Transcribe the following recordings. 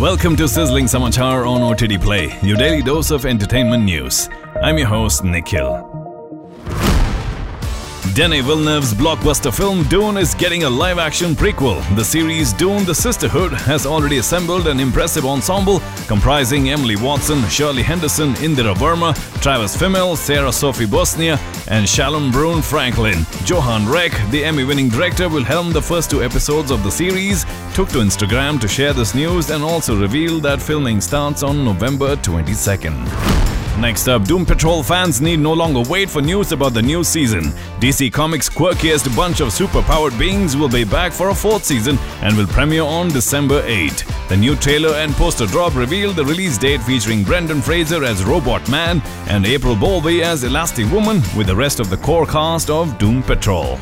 Welcome to Sizzling Samachar on OTT Play, your daily dose of entertainment news. I'm your host, Nikhil. Denis Villeneuve's blockbuster film Dune is getting a live action prequel. The series Dune the Sisterhood has already assembled an impressive ensemble comprising Emily Watson, Shirley Henderson, Indira Varma, Travis Fimmel, Sarah Sophie Boussnina, and Shalom Brune Franklin. Johan Renck, the Emmy winning director, will helm the first two episodes of the series, took to Instagram to share this news and also revealed that filming starts on November 22nd. Next up, Doom Patrol fans need no longer wait for news about the new season. DC Comics' quirkiest bunch of super-powered beings will be back for a fourth season and will premiere on December 8. The new trailer and poster drop revealed the release date featuring Brendan Fraser as Robot Man and April Bowlby as Elastic Woman with the rest of the core cast of Doom Patrol.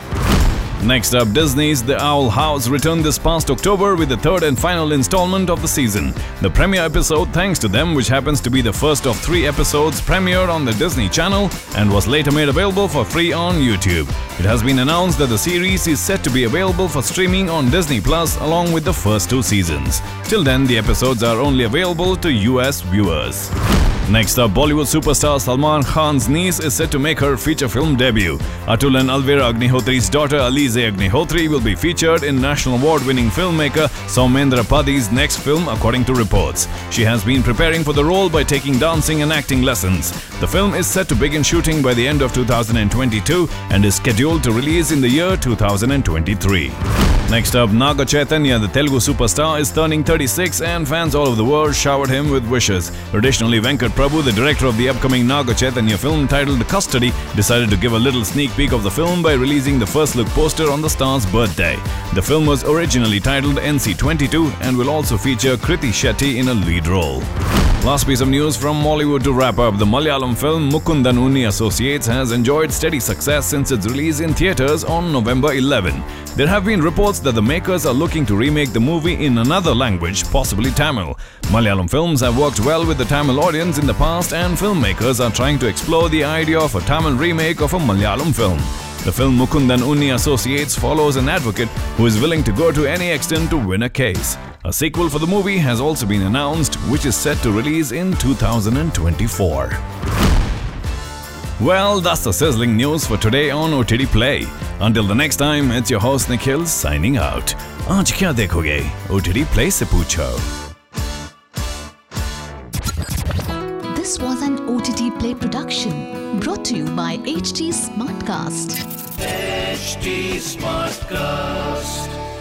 Next up, Disney's The Owl House returned this past October with the third and final installment of the season. The premiere episode, thanks to them, which happens to be the first of three episodes, premiered on the Disney Channel and was later made available for free on YouTube. It has been announced that the series is set to be available for streaming on Disney Plus along with the first two seasons. Till then, the episodes are only available to US viewers. Next up, Bollywood superstar Salman Khan's niece is set to make her feature film debut. Atul and Alvira Agnihotri's daughter Alizeh Agnihotri will be featured in national award-winning filmmaker Soumendra Padhi's next film according to reports. She has been preparing for the role by taking dancing and acting lessons. The film is set to begin shooting by the end of 2022 and is scheduled to release in the year 2023. Next up, Naga Chaitanya, the Telugu superstar, is turning 36 and fans all over the world showered him with wishes. Additionally, Venkat Prabhu, the director of the upcoming Naga Chaitanya film titled Custody, decided to give a little sneak peek of the film by releasing the first look poster on the star's birthday. The film was originally titled NC22 and will also feature Kriti Shetty in a lead role. Last piece of news from Mollywood to wrap up. The Malayalam film Mukundan Unni Associates has enjoyed steady success since its release in theatres on November 11. There have been reports that the makers are looking to remake the movie in another language, possibly Tamil. Malayalam films have worked well with the Tamil audience in the past and filmmakers are trying to explore the idea of a Tamil remake of a Malayalam film. The film Mukundan Unni Associates follows an advocate who is willing to go to any extent to win a case. A sequel for the movie has also been announced, which is set to release in 2024. Well, that's the sizzling news for today on OTT Play. Until the next time, it's your host Nikhil signing out. आज क्या देखोगे? OTT Play से पूछो. This was an OTT Play production brought to you by HT Smartcast. HT Smartcast.